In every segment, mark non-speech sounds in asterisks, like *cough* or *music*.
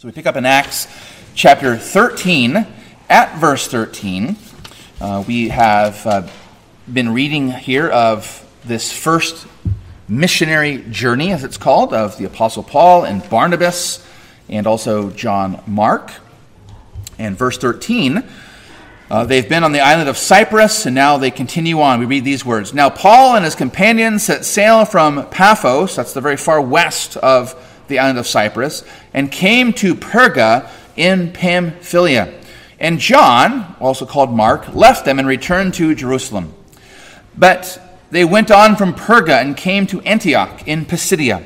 So we pick up in Acts chapter 13, at verse 13. Uh, we have uh, been reading here of this first missionary journey, as it's called, of the Apostle Paul and Barnabas, and also John Mark. And verse 13, uh, they've been on the island of Cyprus, and now they continue on. We read these words Now Paul and his companions set sail from Paphos, that's the very far west of the island of Cyprus, and came to Perga in Pamphylia. And John, also called Mark, left them and returned to Jerusalem. But they went on from Perga and came to Antioch in Pisidia.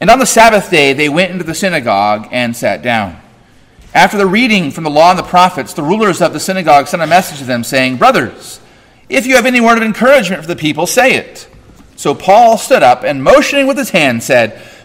And on the Sabbath day they went into the synagogue and sat down. After the reading from the law and the prophets, the rulers of the synagogue sent a message to them, saying, Brothers, if you have any word of encouragement for the people, say it. So Paul stood up and, motioning with his hand, said,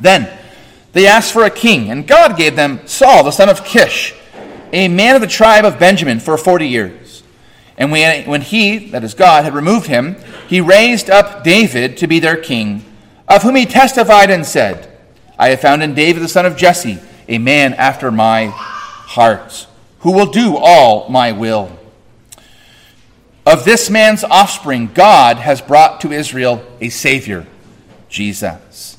Then they asked for a king, and God gave them Saul, the son of Kish, a man of the tribe of Benjamin, for 40 years. And when he, that is God, had removed him, he raised up David to be their king, of whom he testified and said, I have found in David the son of Jesse a man after my heart, who will do all my will. Of this man's offspring, God has brought to Israel a Savior, Jesus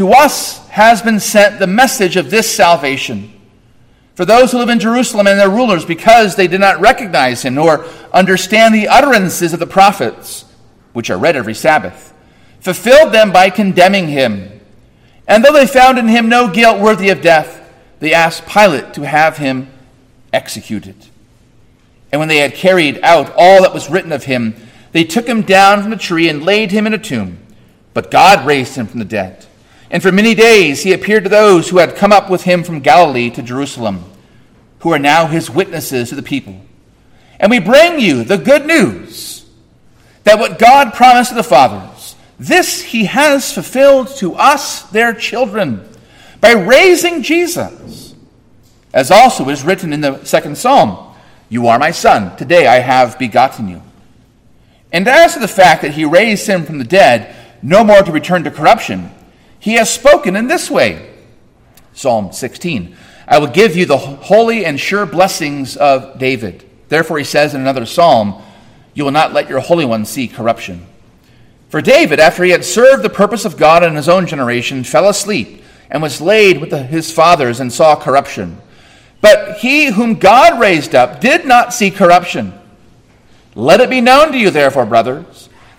to us has been sent the message of this salvation. For those who live in Jerusalem and their rulers, because they did not recognize him nor understand the utterances of the prophets, which are read every Sabbath, fulfilled them by condemning him. And though they found in him no guilt worthy of death, they asked Pilate to have him executed. And when they had carried out all that was written of him, they took him down from the tree and laid him in a tomb. But God raised him from the dead. And for many days he appeared to those who had come up with him from Galilee to Jerusalem, who are now his witnesses to the people. And we bring you the good news that what God promised to the fathers, this he has fulfilled to us, their children, by raising Jesus. As also is written in the second psalm You are my son, today I have begotten you. And as to the fact that he raised him from the dead, no more to return to corruption, he has spoken in this way Psalm 16 I will give you the holy and sure blessings of David. Therefore, he says in another psalm, You will not let your Holy One see corruption. For David, after he had served the purpose of God in his own generation, fell asleep and was laid with his fathers and saw corruption. But he whom God raised up did not see corruption. Let it be known to you, therefore, brothers,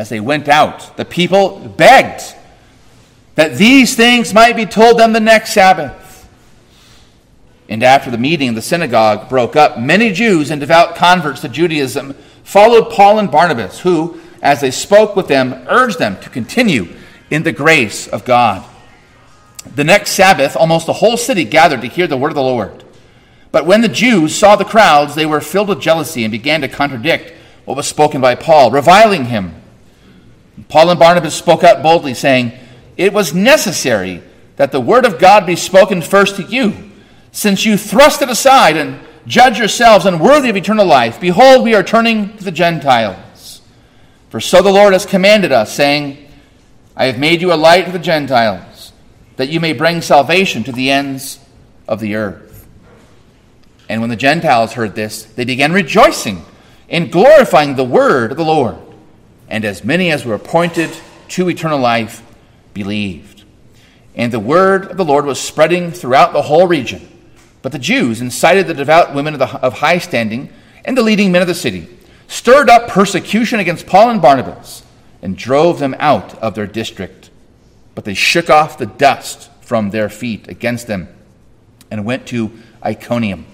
As they went out, the people begged that these things might be told them the next Sabbath. And after the meeting, the synagogue broke up. Many Jews and devout converts to Judaism followed Paul and Barnabas, who, as they spoke with them, urged them to continue in the grace of God. The next Sabbath, almost the whole city gathered to hear the word of the Lord. But when the Jews saw the crowds, they were filled with jealousy and began to contradict what was spoken by Paul, reviling him. Paul and Barnabas spoke out boldly, saying, It was necessary that the word of God be spoken first to you, since you thrust it aside and Judge yourselves unworthy of eternal life. Behold, we are turning to the Gentiles. For so the Lord has commanded us, saying, I have made you a light to the Gentiles, that you may bring salvation to the ends of the earth. And when the Gentiles heard this, they began rejoicing and glorifying the word of the Lord. And as many as were appointed to eternal life believed. And the word of the Lord was spreading throughout the whole region. But the Jews incited the devout women of, the, of high standing and the leading men of the city, stirred up persecution against Paul and Barnabas, and drove them out of their district. But they shook off the dust from their feet against them and went to Iconium.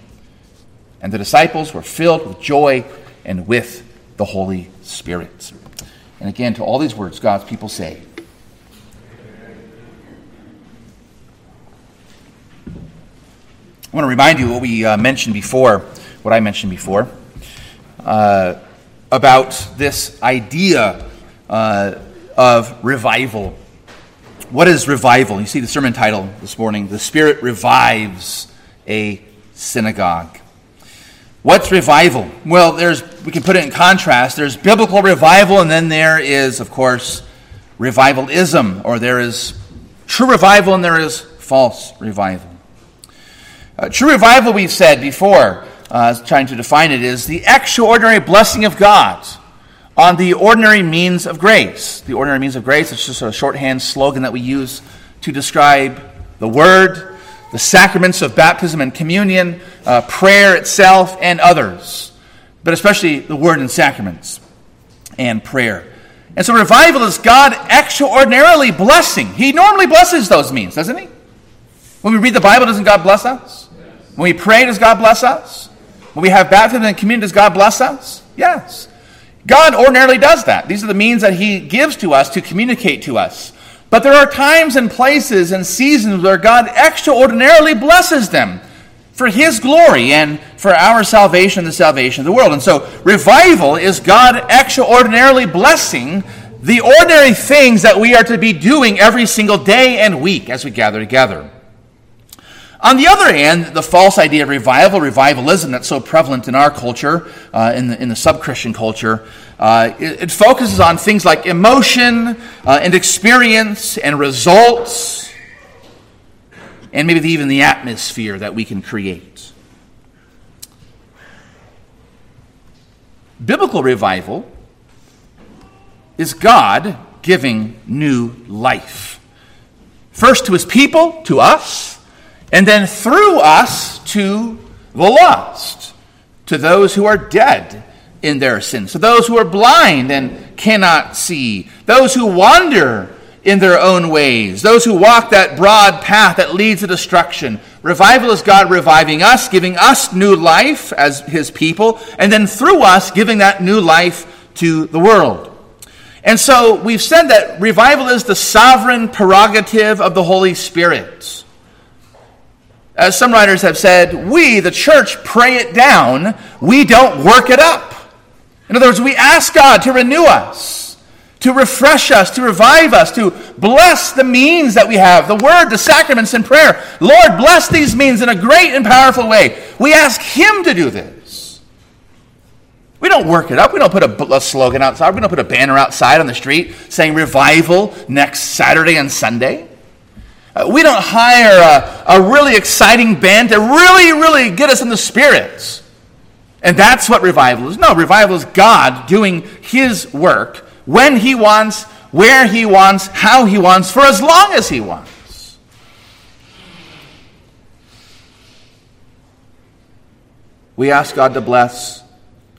And the disciples were filled with joy and with the Holy Spirit. And again, to all these words, God's people say, I want to remind you what we uh, mentioned before, what I mentioned before, uh, about this idea uh, of revival. What is revival? You see the sermon title this morning The Spirit Revives a Synagogue. What's revival? Well, there's we can put it in contrast. There's biblical revival, and then there is, of course, revivalism, or there is true revival and there is false revival. Uh, true revival, we've said before, uh, trying to define it, is the extraordinary blessing of God on the ordinary means of grace. The ordinary means of grace, it's just a shorthand slogan that we use to describe the Word, the sacraments of baptism and communion, uh, prayer itself, and others, but especially the Word and sacraments and prayer. And so revival is God extraordinarily blessing. He normally blesses those means, doesn't he? When we read the Bible, doesn't God bless us? When we pray, does God bless us? When we have baptism and communion, does God bless us? Yes. God ordinarily does that. These are the means that He gives to us to communicate to us. But there are times and places and seasons where God extraordinarily blesses them for His glory and for our salvation the salvation of the world. And so, revival is God extraordinarily blessing the ordinary things that we are to be doing every single day and week as we gather together. On the other hand, the false idea of revival, revivalism that's so prevalent in our culture, uh, in the, in the sub Christian culture, uh, it, it, focuses on things like emotion uh, and experience and results, and maybe even the atmosphere that we can create. Biblical revival is God giving new life. First to his people, to us and then through us to the lost, to those who are dead in their sins, to those who are blind and cannot see, those who wander in their own ways, those who walk that broad path that leads to destruction. Revival is God reviving us, giving us new life as His people, and then through us giving that new life to the world. And so we've said that revival is the sovereign prerogative of the Holy Spirit. As some writers have said, we, the church, pray it down. We don't work it up. In other words, we ask God to renew us, to refresh us, to revive us, to bless the means that we have the word, the sacraments, and prayer. Lord, bless these means in a great and powerful way. We ask Him to do this. We don't work it up. We don't put a, a slogan outside. We don't put a banner outside on the street saying revival next Saturday and Sunday. Uh, we don't hire a, a really exciting band to really, really get us in the spirits. And that's what revival is. No, revival is God doing His work when He wants, where He wants, how He wants, for as long as He wants. We ask God to bless,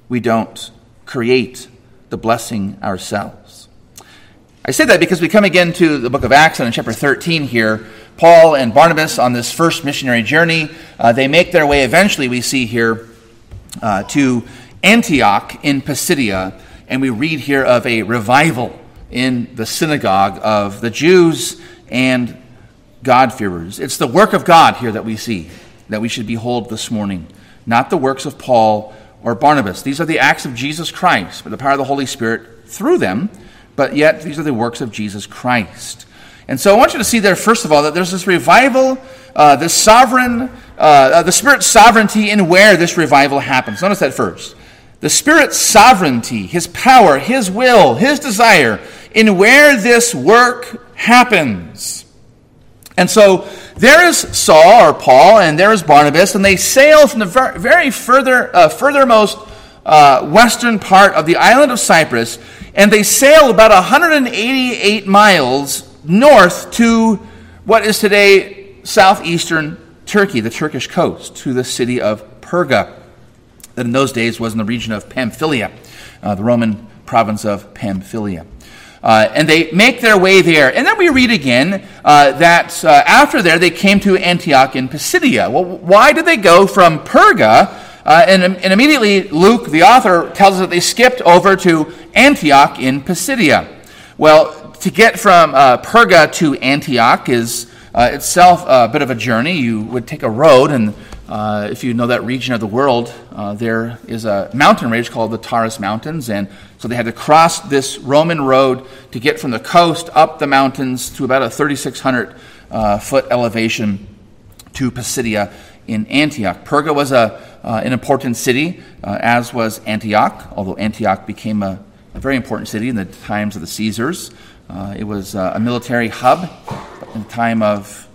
we don't create the blessing ourselves. I say that because we come again to the book of Acts and in chapter 13 here. Paul and Barnabas on this first missionary journey, uh, they make their way eventually, we see here, uh, to Antioch in Pisidia. And we read here of a revival in the synagogue of the Jews and God-fearers. It's the work of God here that we see, that we should behold this morning, not the works of Paul or Barnabas. These are the acts of Jesus Christ, by the power of the Holy Spirit through them but yet these are the works of Jesus Christ. And so I want you to see there, first of all, that there's this revival, uh, this sovereign, uh, uh, the Spirit's sovereignty in where this revival happens. Notice that first. The Spirit's sovereignty, His power, His will, His desire in where this work happens. And so there is Saul or Paul, and there is Barnabas, and they sail from the very further, uh, furthermost uh, western part of the island of Cyprus, and they sail about 188 miles north to what is today southeastern Turkey, the Turkish coast, to the city of Perga, that in those days was in the region of Pamphylia, uh, the Roman province of Pamphylia. Uh, and they make their way there. And then we read again uh, that uh, after there they came to Antioch in Pisidia. Well, why did they go from Perga? Uh, and, and, immediately Luke, the author, tells us that they skipped over to Antioch in Pisidia. Well, to get from uh, Perga to Antioch is uh, itself a bit of a journey. You would take a road, and if you know that region of the world, there is a mountain range called the Taurus Mountains, and so they had to cross this Roman road to get from the coast up the mountains to about a 3,600 uh, foot elevation to Pisidia in Antioch. Perga was a, uh, an important city, uh, as was Antioch, although Antioch became a, a, very important city in the times of the Caesars. Uh, it was uh, a military hub in the time of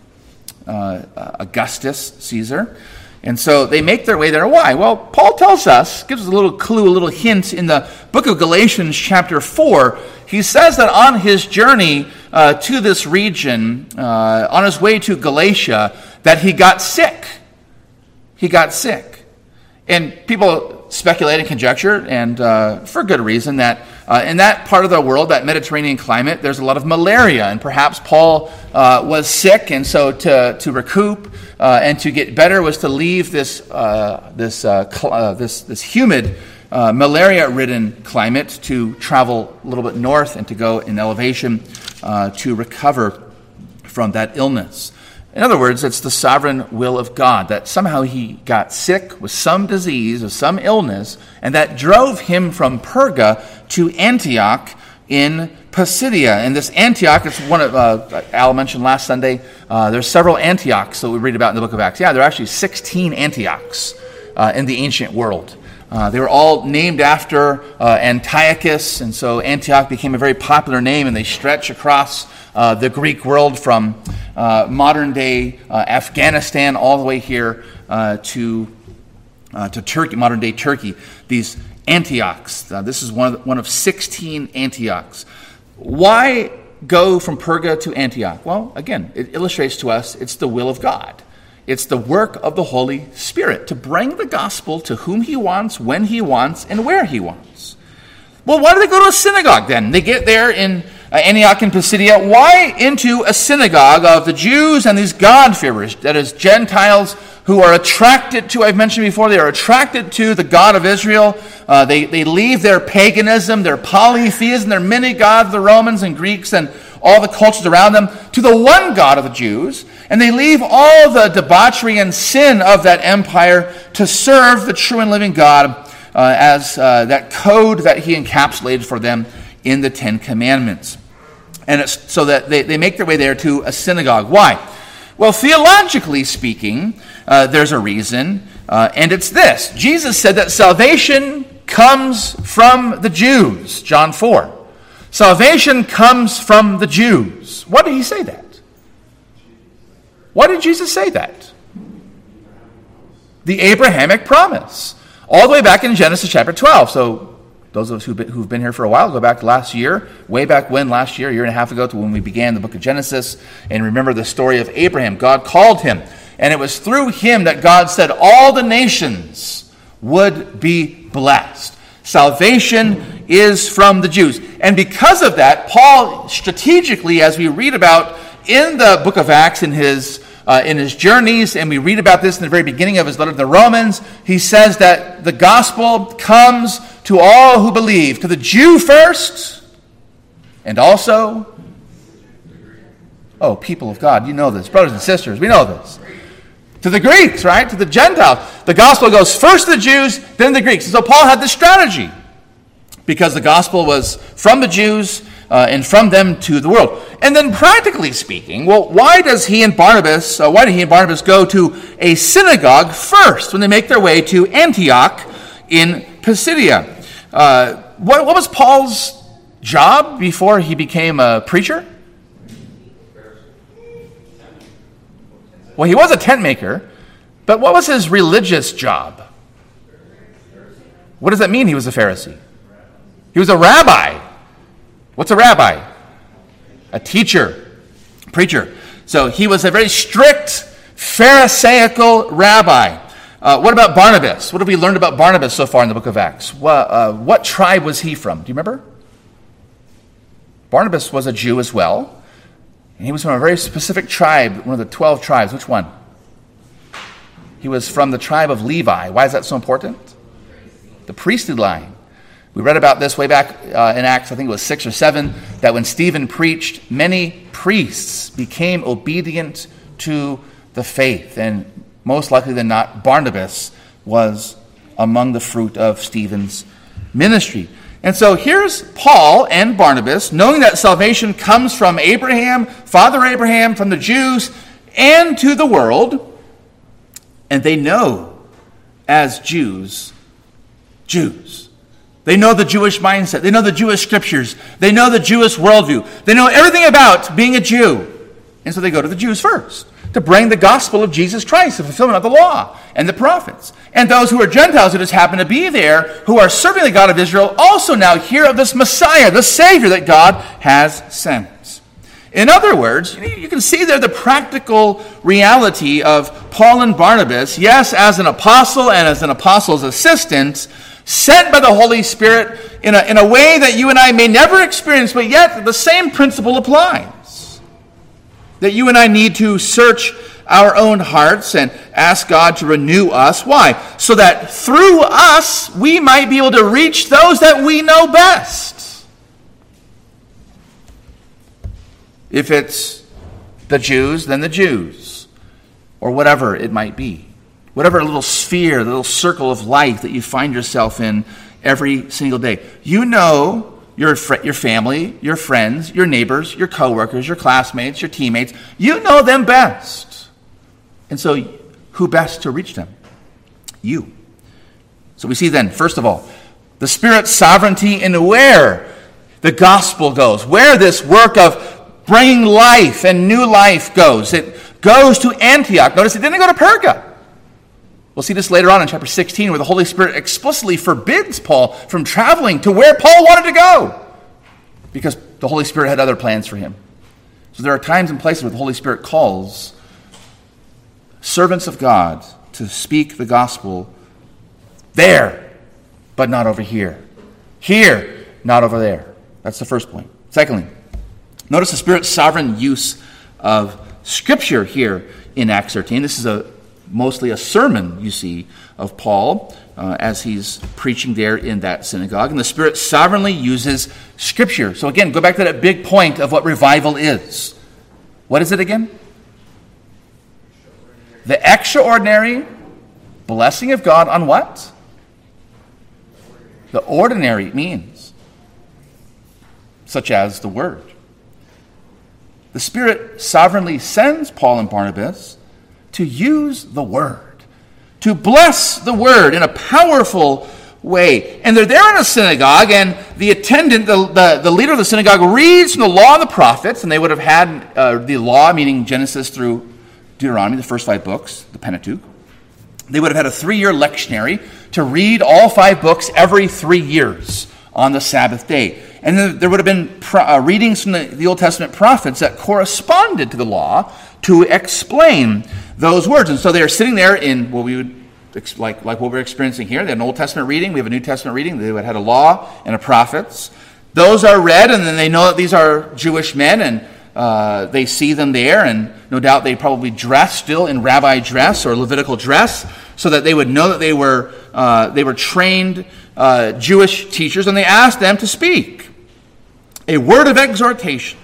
uh, Augustus Caesar. And so they make their way there. Why? Well, Paul tells us, gives us a little clue, a little hint in the book of Galatians, chapter 4. He says that on his journey uh, to this region, uh, on his way to Galatia, that he got sick. He got sick. And people speculate and conjecture, and uh, for good reason, that uh, in that part of the world, that Mediterranean climate, there's a lot of malaria, and perhaps Paul uh, was sick, and so to, to recoup uh, and to get better was to leave this, uh, this, uh, cl- this, this humid, malaria ridden climate to travel a little bit north and to go in elevation to recover from that illness. In other words, it's the sovereign will of God that somehow he got sick with some disease or some illness, and that drove him from Perga to Antioch in Pisidia. And this Antioch, it's one of, uh, Al mentioned last Sunday, uh, there's several Antiochs that we read about in the book of Acts. Yeah, there are actually 16 Antiochs uh, in the ancient world. Uh, they were all named after uh, Antiochus, and so Antioch became a very popular name, and they stretch across uh, the Greek world from uh, modern day uh, Afghanistan all the way here uh, to, uh, to Turkey, modern day Turkey. These Antiochs. this is one of, one of 16 Antiochs. Why go from Perga to Antioch? Well, again, it illustrates to us it's the will of God. It's the work of the Holy Spirit to bring the gospel to whom He wants, when He wants, and where He wants. Well, why do they go to a synagogue then? They get there in Antioch and Pisidia. Why into a synagogue of the Jews and these God-fearers, that is, Gentiles who are attracted to, I've mentioned before, they are attracted to the God of Israel. Uh, they, they leave their paganism, their polytheism, their many gods, the Romans and Greeks and all the cultures around them, to the one God of the Jews. And they leave all the debauchery and sin of that empire to serve the true and living God uh, as uh, that code that he encapsulated for them in the Ten Commandments. And so that they, they make their way there to a synagogue. Why? Well, theologically speaking, uh, there's a reason, uh, and it's this Jesus said that salvation comes from the Jews, John 4. Salvation comes from the Jews. Why did he say that? Why did Jesus say that? The Abrahamic promise. All the way back in Genesis chapter 12. So those of us who've been, who've been, here for a while, go back last year, way back when, last year, a year and a half ago, to when we began the book of Genesis, and remember the story of Abraham. God called him, and it was through him that God said all the nations would be blessed. Salvation is from the Jews. And because of that, Paul strategically, as we read about in the book of Acts in his uh, in his journeys, and we read about this in the very beginning of his letter to the Romans. He says that the gospel comes to all who believe, to the Jew first, and also, oh, people of God, you know this, brothers and sisters, we know this. To the Greeks, right? To the Gentiles. The gospel goes first to the Jews, then the Greeks. And so Paul had this strategy because the gospel was from the Jews uh, and from them to the world. And then, practically speaking, well, why does he and Barnabas, uh, why did he and Barnabas go to a synagogue first when they make their way to Antioch in Pisidia? Uh, what, what was Paul's job before he became a preacher? Well, he was a tent maker, but what was his religious job? What does that mean he was a Pharisee? He was a rabbi. What's a rabbi? A teacher, preacher. So he was a very strict Pharisaical rabbi. Uh, what about Barnabas? What have we learned about Barnabas so far in the book of Acts? What, uh, what tribe was he from? Do you remember? Barnabas was a Jew as well. And he was from a very specific tribe, one of the 12 tribes. Which one? He was from the tribe of Levi. Why is that so important? The priestly line. We read about this way back uh, in Acts, I think it was 6 or 7, that when Stephen preached, many priests became obedient to the faith. And most likely than not, Barnabas was among the fruit of Stephen's ministry. And so here's Paul and Barnabas, knowing that salvation comes from Abraham, Father Abraham, from the Jews, and to the world. And they know, as Jews, Jews. They know the Jewish mindset. They know the Jewish scriptures. They know the Jewish worldview. They know everything about being a Jew. And so they go to the Jews first to bring the gospel of Jesus Christ, the fulfillment of the law and the prophets. And those who are Gentiles who just happen to be there, who are serving the God of Israel, also now hear of this Messiah, the Savior that God has sent. In other words, you can see there the practical reality of Paul and Barnabas, yes, as an apostle and as an apostle's assistant, sent by the Holy Spirit in a, in a way that you and I may never experience, but yet the same principle applies that you and I need to search our own hearts and ask God to renew us. Why? So that through us we might be able to reach those that we know best. If it's the Jews, then the Jews, or whatever it might be. Whatever little sphere, the little circle of life that you find yourself in every single day. You know your, fr- your family, your friends, your neighbors, your coworkers, your classmates, your teammates. You know them best. And so, who best to reach them? You. So we see then, first of all, the Spirit's sovereignty in where the gospel goes, where this work of bringing life and new life goes. It goes to Antioch. Notice it didn't go to Perga. We'll see this later on in chapter 16, where the Holy Spirit explicitly forbids Paul from traveling to where Paul wanted to go because the Holy Spirit had other plans for him. So there are times and places where the Holy Spirit calls servants of God to speak the gospel there, but not over here. Here, not over there. That's the first point. Secondly, notice the Spirit's sovereign use of Scripture here in Acts 13. This is a mostly a sermon, you see, of Paul uh, as he's preaching there in that synagogue. And the Spirit sovereignly uses Scripture. So, again, go back to that big point of what revival is. What is it again? The extraordinary blessing of God on what? The ordinary means, such as the Word. The Spirit sovereignly sends Paul and Barnabas to use the word, to bless the word in a powerful way. And they're there in a synagogue, and the attendant, the, the, the leader of the synagogue, reads from the law and the prophets, and they would have had uh, the law, meaning Genesis through Deuteronomy, the first five books, the Pentateuch. They would have had a three year lectionary to read all five books every three years on the Sabbath day. And there would have been uh, readings from the Old Testament prophets that corresponded to the law to explain those words. And so they are sitting there in what we would like, like what we're experiencing here. They had an Old Testament reading, we have a New Testament reading. They had a law and a prophets. Those are read, and then they know that these are Jewish men, and uh, they see them there, and no doubt they probably dress still in rabbi dress or Levitical dress, so that they would know that they were uh, they were trained uh, Jewish teachers, and they asked them to speak a word of exhortation.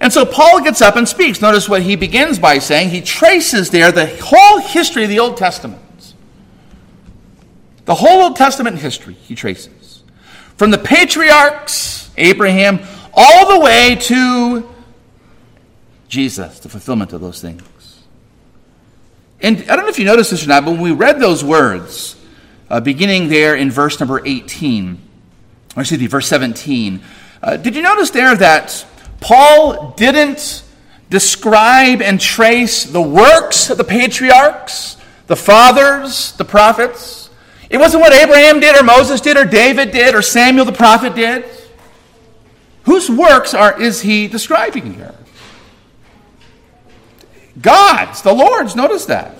And so Paul gets up and speaks. Notice what he begins by saying. He traces there the whole history of the Old Testament. The whole Old Testament history he traces. From the patriarchs, Abraham, all the way to Jesus, the fulfillment of those things. And I don't know if you noticed this or not, but when we read those words, uh, beginning there in verse number 18, or excuse me, verse 17, uh, did you notice there that Paul didn't describe and trace the works of the patriarchs, the fathers, the prophets? It wasn't what Abraham did, or Moses did, or David did, or Samuel the prophet did. Whose works are, is he describing here? God's, the Lord's. Notice that.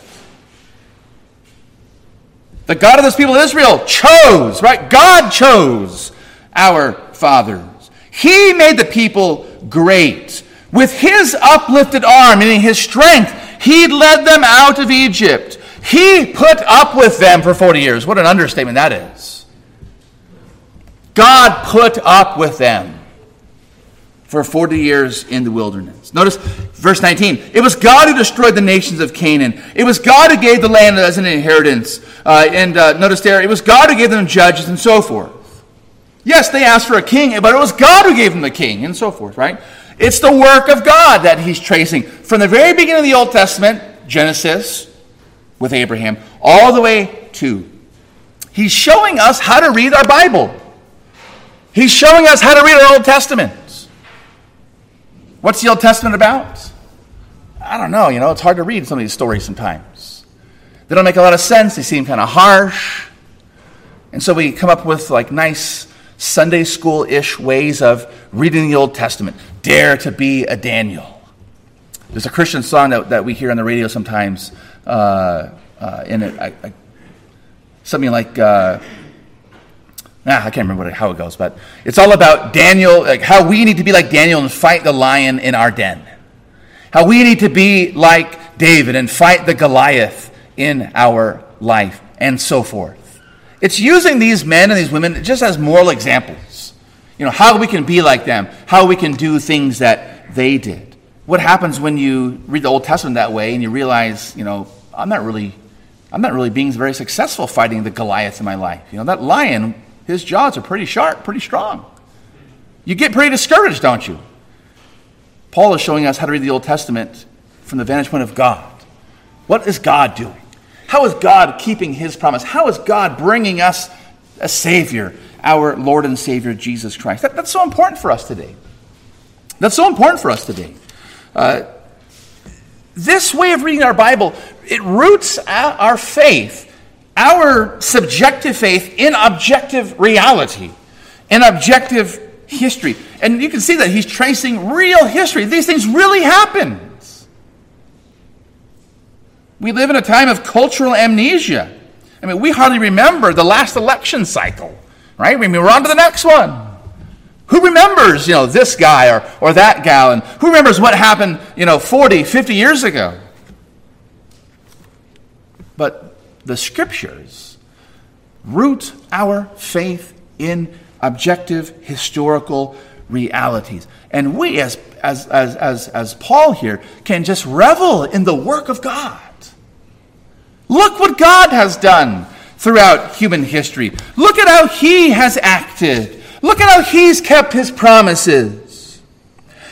The God of this people, of Israel, chose, right? God chose our fathers. He made the people great. With his uplifted arm, meaning his strength, he led them out of Egypt. He put up with them for 40 years. What an understatement that is. God put up with them for 40 years in the wilderness. Notice verse 19. It was God who destroyed the nations of Canaan. It was God who gave the land as an inheritance. Uh, and uh, notice there, it was God who gave them judges and so forth. Yes, they asked for a king, but it was God who gave them the king and so forth, right? It's the work of God that he's tracing from the very beginning of the Old Testament, Genesis, with Abraham, all the way to. He's showing us how to read our Bible. He's showing us how to read our Old Testament. What's the Old Testament about? I don't know. You know, it's hard to read some of these stories sometimes. They don't make a lot of sense. They seem kind of harsh. And so we come up with like nice Sunday school ish ways of reading the Old Testament. Dare to be a Daniel. There's a Christian song that, that we hear on the radio sometimes, uh, uh, in it, I, I, something like, uh, ah, I can't remember how it goes, but it's all about Daniel, like how we need to be like Daniel and fight the lion in our den. How we need to be like David and fight the Goliath in our life, and so forth. It's using these men and these women just as moral examples. You know, how we can be like them, how we can do things that they did. What happens when you read the Old Testament that way and you realize, you know, I'm not really I'm not really being very successful fighting the Goliath in my life. You know, that lion his jaws are pretty sharp, pretty strong. You get pretty discouraged, don't you? Paul is showing us how to read the Old Testament from the vantage point of God. What is God doing? How is God keeping his promise? How is God bringing us a Savior, our Lord and Savior, Jesus Christ? That, that's so important for us today. That's so important for us today. Uh, this way of reading our Bible, it roots our faith our subjective faith in objective reality, in objective history. And you can see that he's tracing real history. These things really happened. We live in a time of cultural amnesia. I mean, we hardly remember the last election cycle, right? I mean, we're on to the next one. Who remembers, you know, this guy or, or that gal? And who remembers what happened, you know, 40, 50 years ago? But the scriptures root our faith in objective historical realities. And we, as, as, as, as, as Paul here, can just revel in the work of God. Look what God has done throughout human history. Look at how He has acted. Look at how He's kept His promises.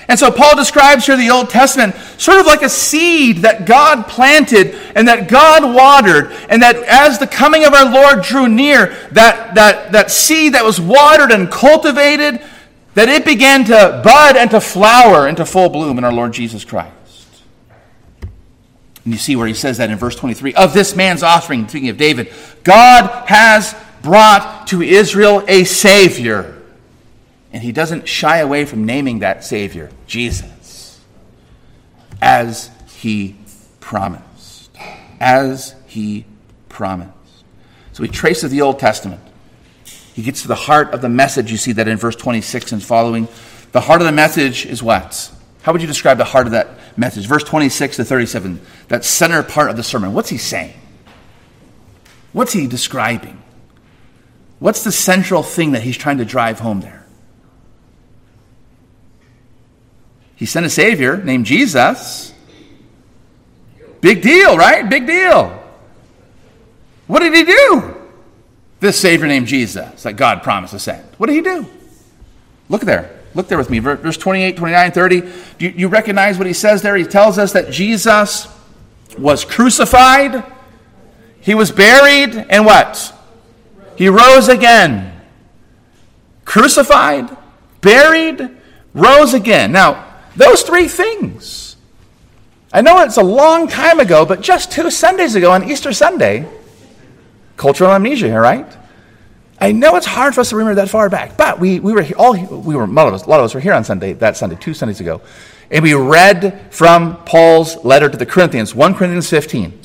And so Paul describes here the Old Testament sort of like a seed that God planted and that God watered, and that as the coming of our Lord drew near, that, that, that seed that was watered and cultivated, that it began to bud and to flower into full bloom in our Lord Jesus Christ. And you see where he says that in verse 23 of this man's offspring, speaking of David, God has brought to Israel a Savior and he doesn't shy away from naming that Savior, Jesus, as he promised. As he promised. So he traces the Old Testament. He gets to the heart of the message. You see that in verse 26 and following. The heart of the message is what? How would you describe the heart of that message? Verse 26 to 37, that center part of the sermon. What's he saying? What's he describing? What's the central thing that he's trying to drive home there? He sent a Savior named Jesus. Big deal, right? Big deal. What did he do? This Savior named Jesus that God promised to send. What did he do? Look there. Look there with me, verse 28, 29, 30. Do you, recognize what he says there? He tells us that Jesus was crucified, he was buried, and what? He rose again. Crucified, buried, rose again. Now, those three things. I know it's a long time ago, but just two Sundays ago on Easter Sunday, cultural amnesia here, right? I know it's hard for us to remember that far back, but we, we were all we were a lot, of us, a lot of us were here on Sunday that Sunday two Sundays ago, and we read from Paul's letter to the Corinthians, 1 Corinthians 15.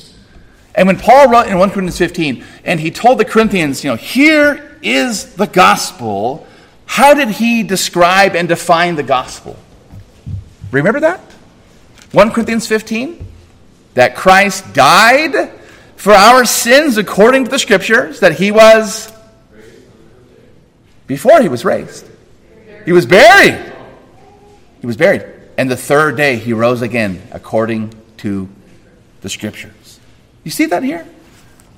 And when Paul wrote in 1 Corinthians 15, and he told the Corinthians, you know, here is the gospel, how did he describe and define the gospel? Remember that? 1 Corinthians 15? That Christ died for our sins according to the scriptures, that he was before he was raised. He was buried. He was buried. And the third day he rose again according to the scriptures. You see that here?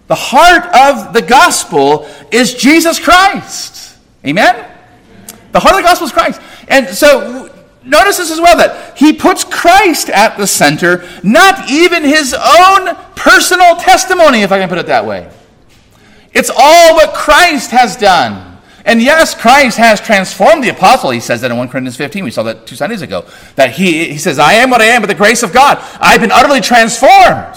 The heart of the gospel is Jesus Christ. Amen? The heart of the gospel is Christ. And so notice this as well that he puts Christ at the center, not even his own personal testimony, if I can put it that way. It's all what Christ has done. And yes, Christ has transformed the apostle. He says that in 1 Corinthians 15. We saw that two Sundays ago. That he, he says, I am what I am by the grace of God. I've been utterly transformed.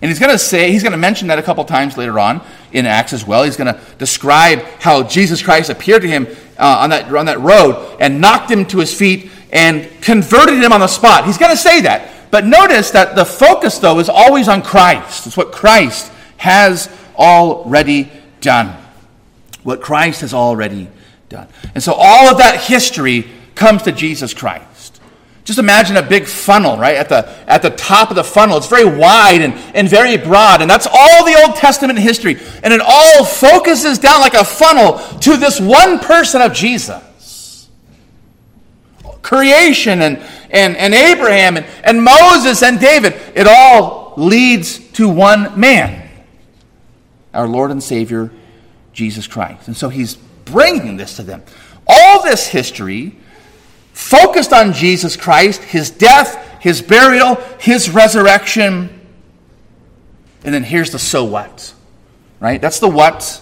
And he's going to say, he's going to mention that a couple times later on in Acts as well. He's going to describe how Jesus Christ appeared to him uh, on, that, on that road and knocked him to his feet and converted him on the spot. He's going to say that. But notice that the focus, though, is always on Christ. It's what Christ has already done what Christ has already done. And so all of that history comes to Jesus Christ. Just imagine a big funnel, right? At the, at the top of the funnel. It's very wide and, and very broad. And that's all the Old Testament history. And it all focuses down like a funnel to this one person of Jesus. Creation and, and, and Abraham and, and Moses and David. It all leads to one man, our Lord and Savior, Jesus Christ. And so he's bringing this to them. All this history focused on Jesus Christ, his death, his burial, his resurrection. And then here's the so what. Right? That's the what.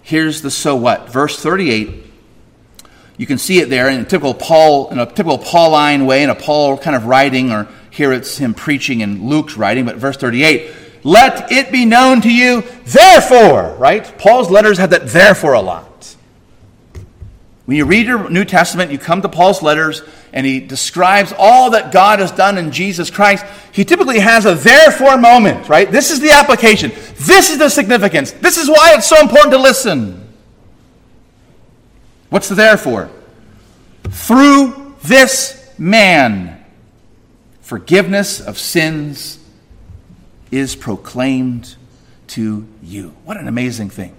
Here's the so what. Verse 38. You can see it there in a typical Paul, in a typical Pauline way, in a Paul kind of writing, or here it's him preaching in Luke's writing, but verse 38 let it be known to you, therefore, right? Paul's letters have that therefore a lot. When you read your New Testament, you come to Paul's letters, and he describes all that God has done in Jesus Christ. He typically has a therefore moment, right? This is the application. This is the significance. This is why it's so important to listen. What's the therefore? Through this man, forgiveness of sins is proclaimed to you. What an amazing thing.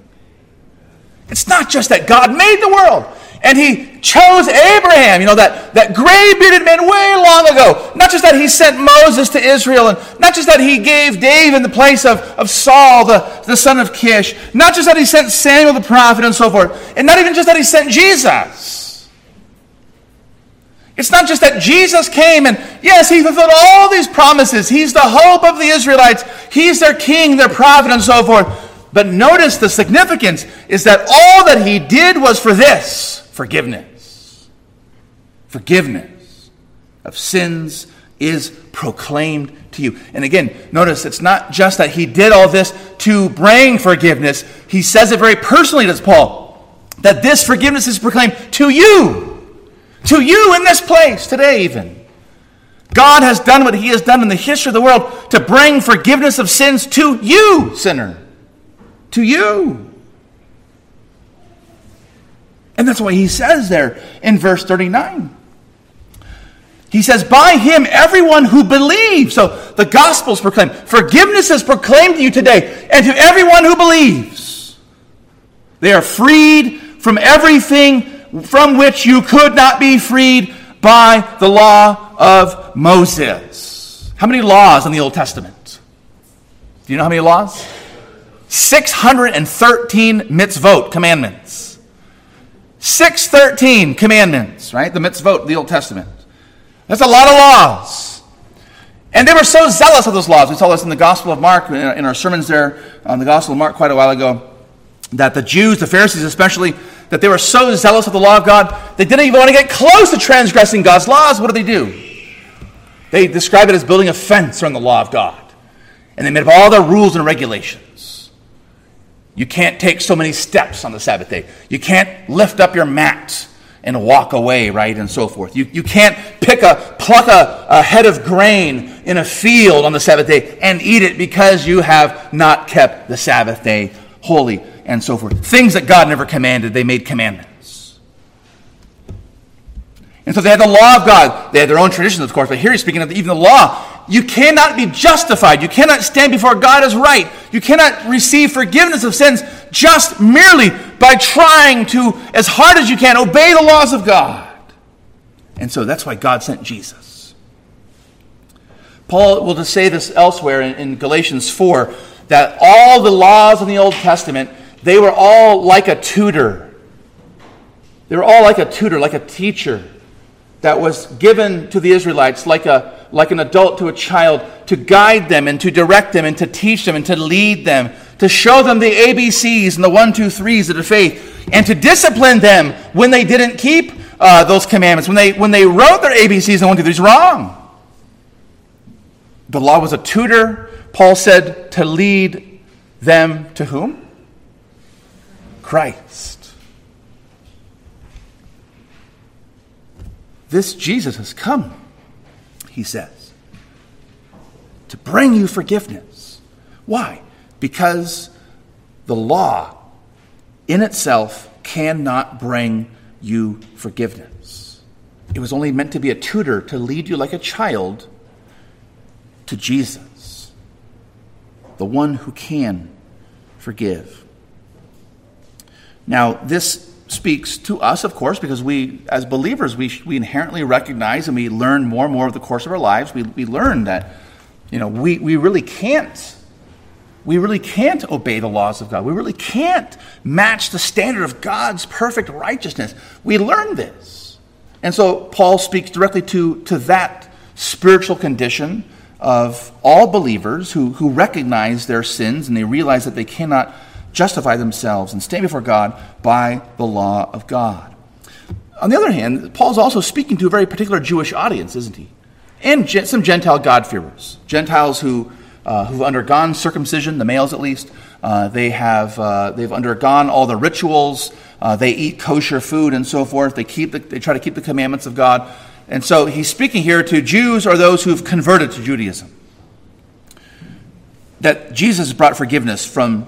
It's not just that God made the world and he chose Abraham, you know, that, that gray bearded man way long ago. Not just that he sent Moses to Israel and not just that he gave David the place of, of Saul, the, the son of Kish. Not just that he sent Samuel the prophet and so forth. And not even just that he sent Jesus. It's not just that Jesus came and, yes, he fulfilled all these promises. He's the hope of the Israelites. He's their king, their prophet, and so forth. But notice the significance is that all that he did was for this forgiveness. Forgiveness of sins is proclaimed to you. And again, notice it's not just that he did all this to bring forgiveness, he says it very personally to Paul that this forgiveness is proclaimed to you. To you in this place today, even. God has done what He has done in the history of the world to bring forgiveness of sins to you, sinner. To you. And that's why He says there in verse 39. He says, By Him, everyone who believes. So the gospel is proclaimed. Forgiveness is proclaimed to you today, and to everyone who believes. They are freed from everything from which you could not be freed by the law of Moses. How many laws in the Old Testament? Do you know how many laws? 613 mitzvot, commandments. 613 commandments, right? The mitzvot, the Old Testament. That's a lot of laws. And they were so zealous of those laws. We saw this in the Gospel of Mark, uh, in our sermons there on the Gospel of Mark quite a while ago, that the Jews, the Pharisees especially, that they were so zealous of the law of God, they didn't even want to get close to transgressing God's laws. What do they do? They describe it as building a fence around the law of God. And they made up all their rules and regulations. You can't take so many steps on the Sabbath day. You can't lift up your mat and walk away, right? And so forth. You, you can't pick a, pluck a, a head of grain in a field on the Sabbath day and eat it because you have not kept the Sabbath day holy and so forth. Things that God never commanded, they made commandments. And so they had the law of God. They had their own traditions, of course, but here he's speaking of even the law. You cannot be justified. You cannot stand before God as right. You cannot receive forgiveness of sins just merely by trying to, as hard as you can, obey the laws of God. And so that's why God sent Jesus. Paul will just say this elsewhere in, in Galatians 4 that all the laws in the Old Testament they were all like a tutor. They were all like a tutor, like a teacher that was given to the Israelites like, a, like an adult to a child to guide them and to direct them and to teach them and to lead them, to show them the ABCs and the one, two, threes of the faith, and to discipline them when they didn't keep uh, those commandments, when they, when they wrote their ABCs and one, two, threes wrong. The law was a tutor, Paul said, to lead them to whom? Christ. This Jesus has come, he says, to bring you forgiveness. Why? Because the law in itself cannot bring you forgiveness. It was only meant to be a tutor to lead you like a child to Jesus, the one who can forgive. Now, this speaks to us, of course, because we, as believers, we, we inherently recognize and we learn more and more of the course of our lives. We, we learn that, you know, we, we really can't. We really can't obey the laws of God. We really can't match the standard of God's perfect righteousness. We learn this. And so Paul speaks directly to, to that spiritual condition of all believers who, who recognize their sins and they realize that they cannot justify themselves and stand before God by the law of God. On the other hand, Paul's also speaking to a very particular Jewish audience, isn't he? And some Gentile God-fearers, Gentiles who, uh, who've undergone circumcision, the males at least. Uh, they have, uh, they've undergone all the rituals. Uh, they eat kosher food and so forth. They, keep the, they try to keep the commandments of God. And so he's speaking here to Jews or those who've converted to Judaism. That Jesus brought forgiveness from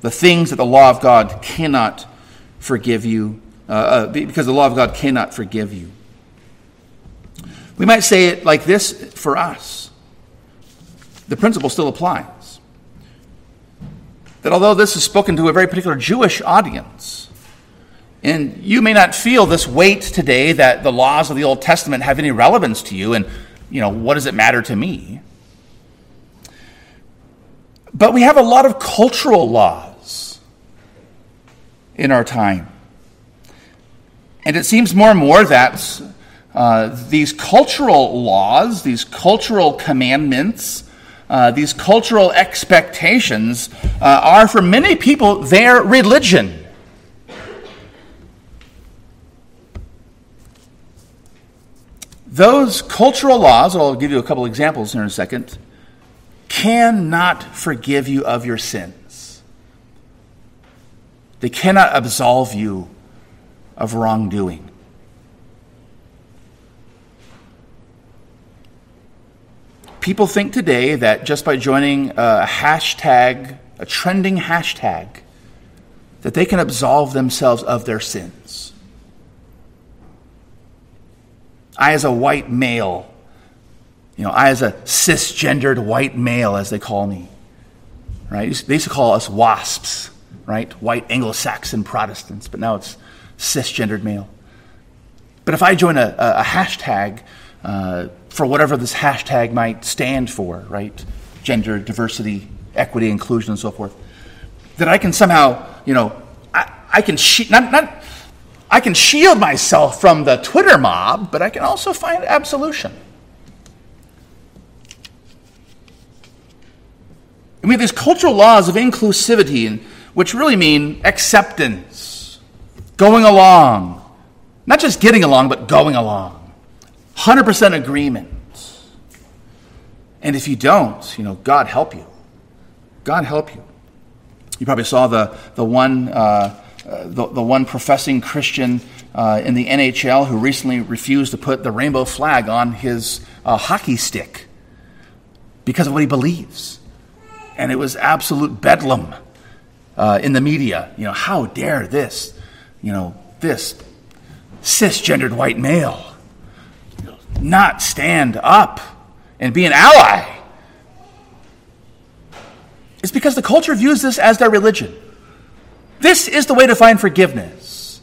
the things that the law of God cannot forgive you, uh, uh, because the law of God cannot forgive you. We might say it like this for us. The principle still applies. That although this is spoken to a very particular Jewish audience, and you may not feel this weight today that the laws of the Old Testament have any relevance to you, and, you know, what does it matter to me? But we have a lot of cultural laws in our time. And it seems more and more that uh, these cultural laws, these cultural commandments, uh, these cultural expectations uh, are for many people their religion. Those cultural laws, I'll give you a couple examples here in a second, cannot forgive you of your sin. They cannot absolve you of wrongdoing. People think today that just by joining a hashtag, a trending hashtag, that they can absolve themselves of their sins. I, as a white male, you know, I, as a cisgendered white male, as they call me, right? They used to call us WASPs right? White Anglo-Saxon Protestants, but now it's cisgendered male. But if I join a, a, hashtag uh, for whatever this hashtag might stand for, right? Gender, diversity, equity, inclusion, and so forth, that I can somehow, you know, I, I can she- not, not I can shield myself from the Twitter mob, but I can also find absolution. And we have these cultural laws of inclusivity, which really mean acceptance, going along, not just getting along, but going along. 100% agreement. And if you don't, you know, God help you. God help you. You probably saw the, the, one, uh, uh, the, the one professing Christian uh, in the NHL who recently refused to put the rainbow flag on his uh, hockey stick because of what he believes. And it was absolute bedlam uh, in the media. You know, how dare this, you know, this cisgendered white male not stand up and be an ally? It's because the culture views this as their religion. This is the way to find forgiveness.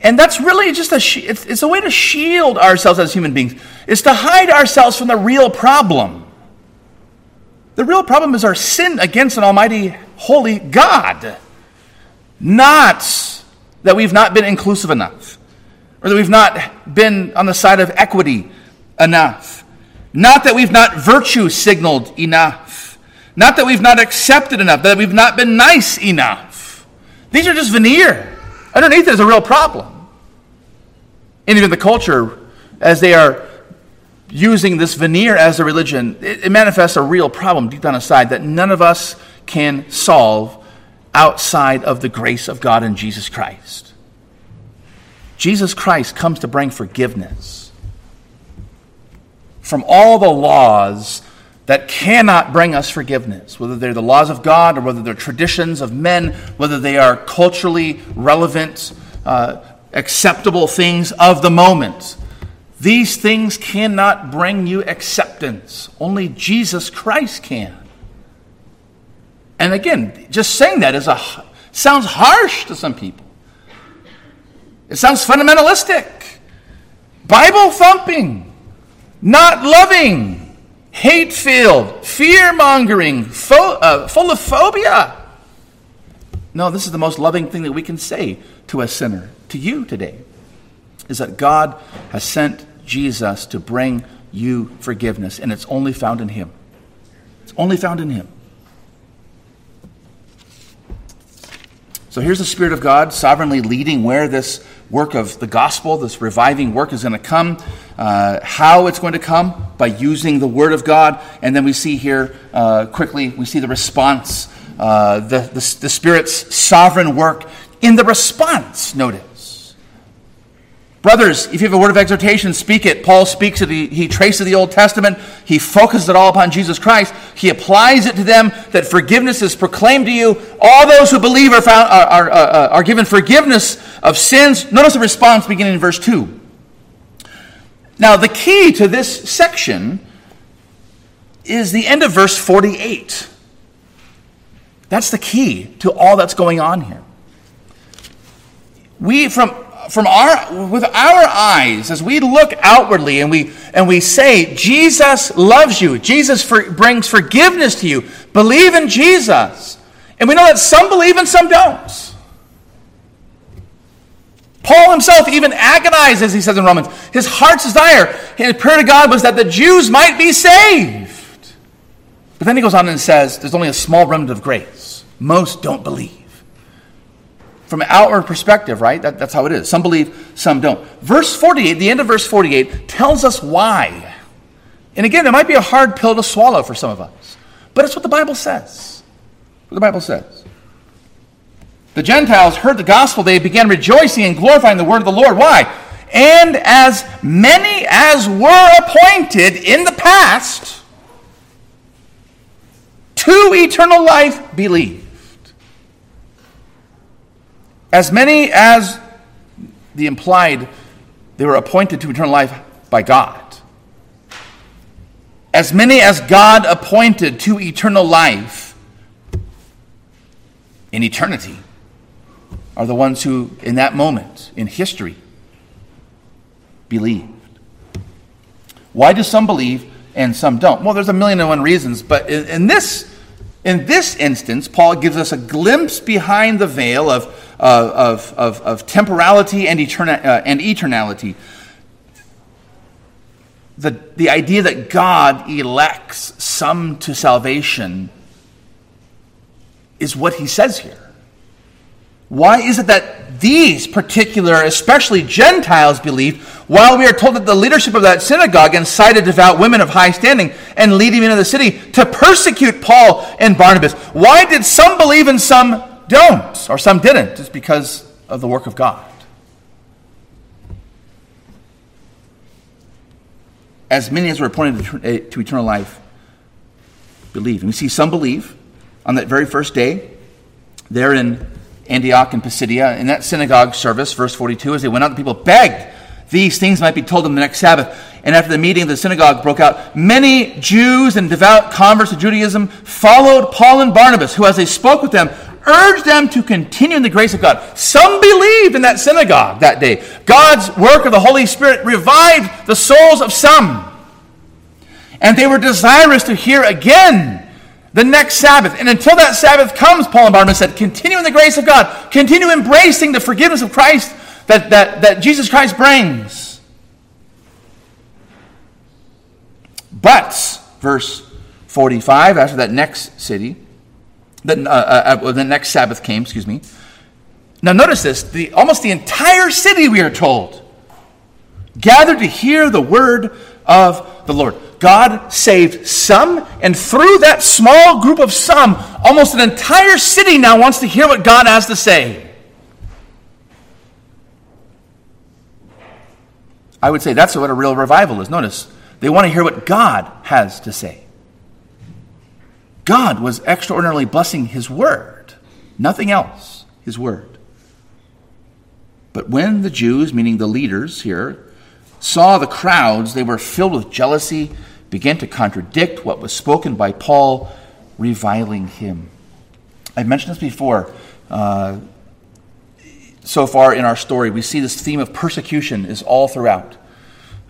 And that's really just a, it's a way to shield ourselves as human beings. It's to hide ourselves from the real problem. The real problem is our sin against an almighty, holy God. Not that we've not been inclusive enough or that we've not been on the side of equity enough. Not that we've not virtue signaled enough. Not that we've not accepted enough, that we've not been nice enough. These are just veneer. Underneath is a real problem. And even the culture, as they are using this veneer as a religion, it, it manifests a real problem deep down inside that none of us can solve outside of the grace of God in Jesus Christ. Jesus Christ comes to bring forgiveness from all the laws that cannot bring us forgiveness, whether they're the laws of God or whether they're traditions of men, whether they are culturally relevant, uh, acceptable things of the moment. These things cannot bring you acceptance. Only Jesus Christ can. And again, just saying that is a sounds harsh to some people. It sounds fundamentalistic, Bible thumping, not loving, hate filled, fear mongering, fo- uh, full of phobia. No, this is the most loving thing that we can say to a sinner, to you today, is that God has sent Jesus to bring you forgiveness, and it's only found in Him. It's only found in Him. So here's the Spirit of God sovereignly leading where this work of the gospel, this reviving work is going to come. Uh, how it's going to come? By using the Word of God. And then we see here uh, quickly, we see the response, uh, the, the, the Spirit's sovereign work in the response, notice. Brothers, if you have a word of exhortation, speak it. Paul speaks it. He, he, traces the Old Testament. He focuses it all upon Jesus Christ. He applies it to them that forgiveness is proclaimed to you. All those who believe are, found, are, are, uh, are given forgiveness of sins. Notice the response beginning in verse 2. Now, the key to this section is the end of verse 48. That's the key to all that's going on here. We, from from our with our eyes as we look outwardly and we and we say jesus loves you. Jesus for, brings forgiveness to you. Believe in jesus. And we know that some believe and some don't. Paul himself even agonizes he says in romans his heart's desire his prayer to god was that the jews might be saved. But then he goes on and says there's only a small remnant of grace. Most don't believe from an outward perspective, right? That, that's how it is. Some believe, some don't. Verse 48, the end of verse 48, tells us why. And again, it might be a hard pill to swallow for some of us, but it's what the Bible says. What the Bible says. The Gentiles heard the gospel, they began rejoicing and glorifying the word of the Lord. Why? And as many as were appointed in the past to eternal life believe. As many as the implied they were appointed to eternal life by God. As many as God appointed to eternal life in eternity are the ones who, in that moment in history, believed. Why do some believe and some don't? Well, there's a million and one reasons, but in, in this In this instance, Paul gives us a glimpse behind the veil of, uh, of, of, of, temporality and, eterna- uh, and eternality. The, the idea that God elects some to salvation is what he says here. Why is it that these particular, especially Gentiles, believe, while we are told that the leadership of that synagogue incited devout women of high standing and leading into the city to persecute Paul and Barnabas? Why did some believe and some don't, or some didn't? It's because of the work of God. As many as were appointed to eh, eternal life believe. And we see some believe on that very first day there in Antioch in Pisidia. In that synagogue service, verse 42, as they went out, the people begged these things might be told them the next Sabbath. And after the meeting, of the synagogue broke out. Many Jews and devout converts to Judaism followed Paul and Barnabas, who, as they spoke with them, urged them to continue in the grace of God. Some believed in that synagogue that day. God's work of the Holy Spirit revived the souls of some. And they were desirous to hear again the next Sabbath. And until that Sabbath comes, Paul and Barnabas said, continue in the grace of God. Continue embracing the forgiveness of Christ that, that, that Jesus Christ brings. But, verse 45, after that next city, the, uh, uh, uh, the next Sabbath came, excuse me. Now notice this, the, almost the entire city, we are told, gathered to hear the word of the Lord. God saved some, and through that small group of some, almost an entire city now wants to hear what God has to say. I would say that's what a real revival is. Notice, they want to hear what God has to say. God was extraordinarily blessing His Word, nothing else, His Word. But when the Jews, meaning the leaders here, saw the crowds, they were filled with jealousy, began to contradict what was spoken by Paul, reviling him. I've mentioned this before. Uh, so far in our story, we see this theme of persecution is all throughout.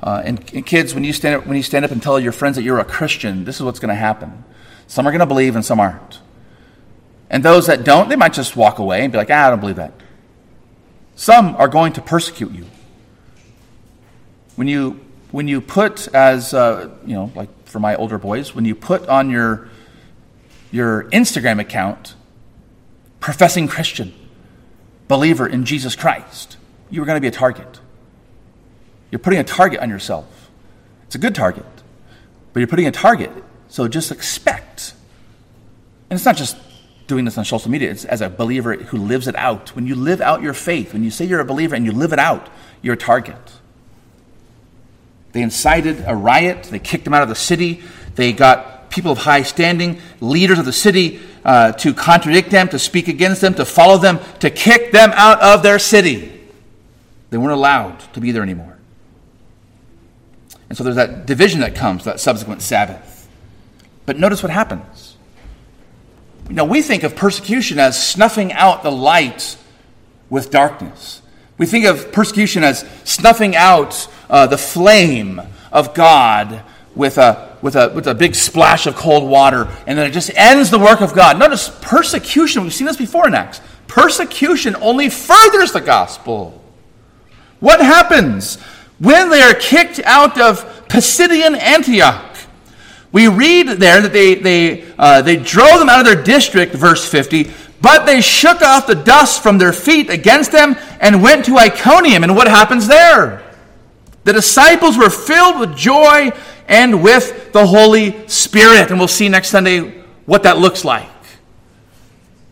Uh, and, and, kids, when you, stand up, when you stand up and tell your friends that you're a Christian, this is what's going to happen. Some are going to believe and some aren't. And those that don't, they might just walk away and be like, ah, I don't believe that. Some are going to persecute you. When you, when you put, as, uh, you know, like for my older boys, when you put on your, your Instagram account, professing Christian, believer in Jesus Christ, you are going to be a target. You're putting a target on yourself. It's a good target, but you're putting a target, so just expect. And it's not just doing this on social media, it's as a believer who lives it out. When you live out your faith, when you say you're a believer and you live it out, you're a target. They incited a riot, they kicked him out of the city, they got people of high standing, leaders of the city, uh, to contradict them, to speak against them, to follow them, to kick them out of their city. They weren't allowed to be there anymore. And so there's that division that comes, that subsequent Sabbath. But notice what happens. You know, we think of persecution as snuffing out the light with darkness. We think of persecution as snuffing out uh, the flame of God with a with a, with a big splash of cold water, and then it just ends the work of God. Notice persecution, we've seen this before in Acts. Persecution only furthers the gospel. What happens when they are kicked out of Pisidian Antioch? We read there that they, they, uh, they drove them out of their district, verse 50, but they shook off the dust from their feet against them and went to Iconium. And what happens there? The disciples were filled with joy and with the Holy Spirit. And we'll see next Sunday what that looks like.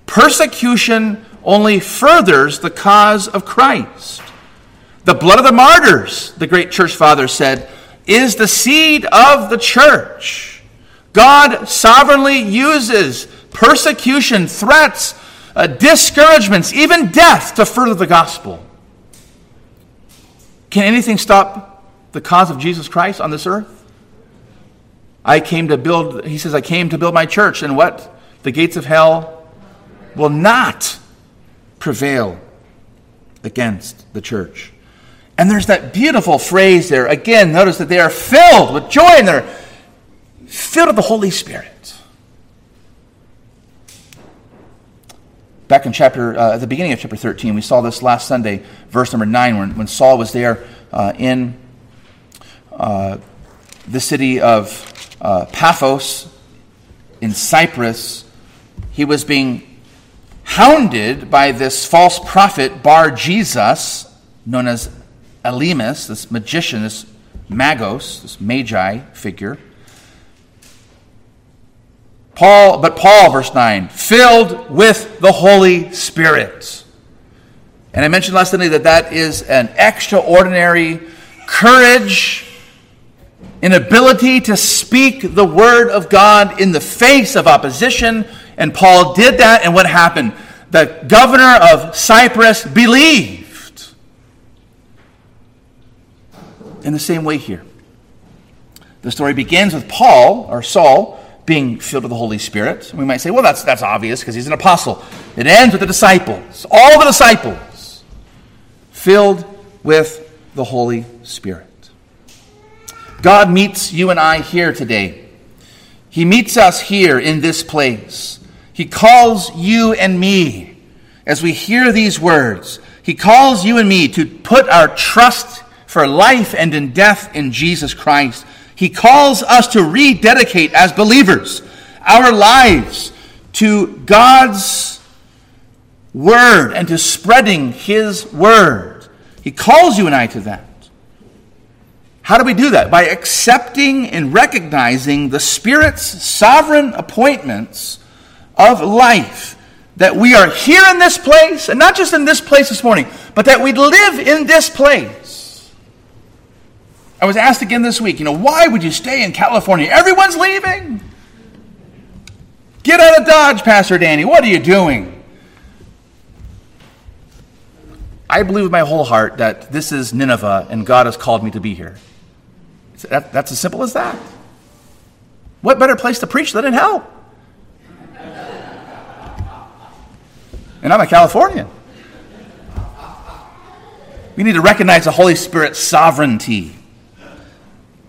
Persecution only furthers the cause of Christ. The blood of the martyrs, the great church father said, is the seed of the church. God sovereignly uses persecution, threats, uh, discouragements, even death to further the gospel. Can anything stop the cause of Jesus Christ on this earth? I came to build, he says, I came to build my church, and what? The gates of hell will not prevail against the church. And there's that beautiful phrase there. Again, notice that they are filled with joy and they're filled with the Holy Spirit. Back in chapter, uh, at the beginning of chapter 13, we saw this last Sunday, verse number 9, when, when Saul was there uh, in uh, the city of uh, Paphos in Cyprus. He was being hounded by this false prophet, Bar Jesus, known as Elymas, this magician, this magos, this magi figure. Paul, but Paul, verse 9, filled with the Holy Spirit. And I mentioned last Sunday that that is an extraordinary courage, an ability to speak the word of God in the face of opposition. And Paul did that, and what happened? The governor of Cyprus believed. In the same way here. The story begins with Paul, or Saul, being filled with the Holy Spirit. We might say, well, that's, that's obvious because he's an apostle. It ends with the disciples, all the disciples, filled with the Holy Spirit. God meets you and I here today. He meets us here in this place. He calls you and me as we hear these words. He calls you and me to put our trust for life and in death in Jesus Christ. He calls us to rededicate as believers our lives to God's word and to spreading his word. He calls you and I to that. How do we do that? By accepting and recognizing the Spirit's sovereign appointments of life. That we are here in this place, and not just in this place this morning, but that we live in this place I was asked again this week, you know, why would you stay in California? Everyone's leaving. Get out of Dodge, Pastor Danny. What are you doing? I believe with my whole heart that this is Nineveh and God has called me to be here. That, that's as simple as that. What better place to preach than in hell? And I'm a Californian. We need to recognize the Holy Spirit's sovereignty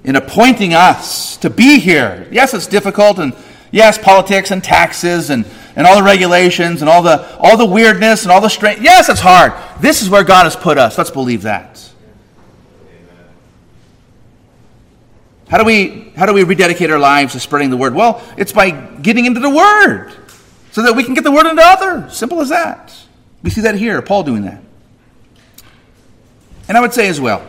in appointing us to be here. Yes, it's difficult, and yes, politics and taxes and, and all the regulations and all the, all the weirdness and all the strength. Yes, it's hard. This is where God has put us. Let's believe that. How do we how do we rededicate our lives to spreading the word? Well, it's by getting into the word so that we can get the word into others. Simple as that. We see that here, Paul doing that. And I would say as well,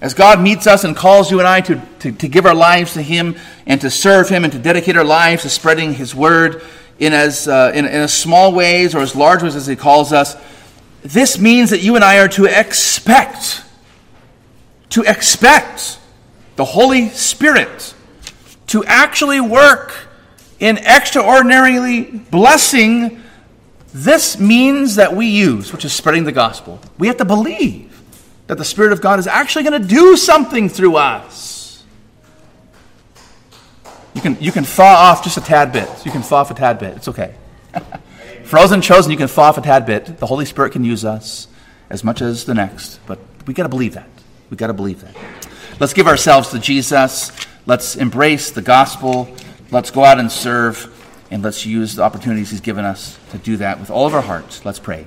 as God meets us and calls you and I to, to, to, give our lives to Him and to serve Him and to dedicate our lives to spreading His word in as, uh, in, in as small ways or as large ways as He calls us, this means that you and I are to expect, to expect the Holy Spirit to actually work in extraordinarily blessing this means that we use, which is spreading the gospel. We have to believe that the Spirit of God is actually going to do something through us. You can, you can thaw off just a tad bit. You can thaw off a tad bit. It's okay. *laughs* Frozen chosen, you can thaw off a tad bit. The Holy Spirit can use us as much as the next. But we got to believe that. we got to believe that. Let's give ourselves to Jesus. Let's embrace the gospel. Let's go out and serve. And let's use the opportunities He's given us to do that with all of our hearts. Let's pray.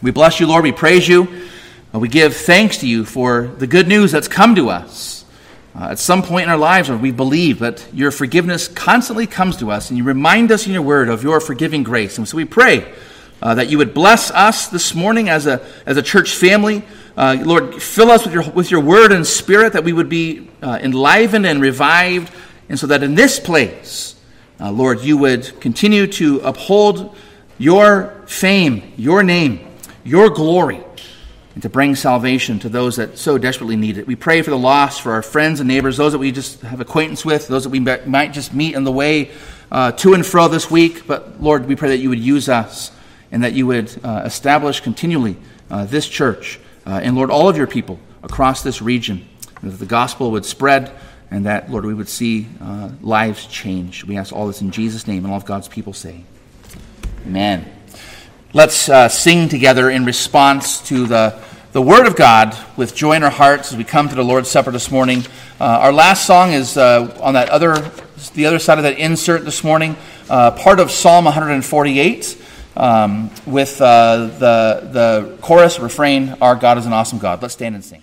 We bless you, Lord. We praise you. We give thanks to you for the good news that's come to us. Uh, at some point in our lives, we believe that your forgiveness constantly comes to us, and you remind us in your word of your forgiving grace. And so we pray uh, that you would bless us this morning as a, as a church family. Uh, Lord, fill us with your, with your word and spirit that we would be uh, enlivened and revived, and so that in this place, uh, Lord, you would continue to uphold your fame, your name your glory and to bring salvation to those that so desperately need it. We pray for the lost, for our friends and neighbors, those that we just have acquaintance with, those that we might just meet on the way uh, to and fro this week. But Lord, we pray that you would use us and that you would uh, establish continually uh, this church uh, and, Lord, all of your people across this region, that the gospel would spread and that, Lord, we would see uh, lives change. We ask all this in Jesus' name and all of God's people say, Amen. Let's uh, sing together in response to the, the Word of God with joy in our hearts as we come to the Lord's Supper this morning. Uh, our last song is uh, on that other, the other side of that insert this morning. uh, part of Psalm 148 um, with uh, the, the chorus refrain, Our God is an awesome God. Let's stand and sing.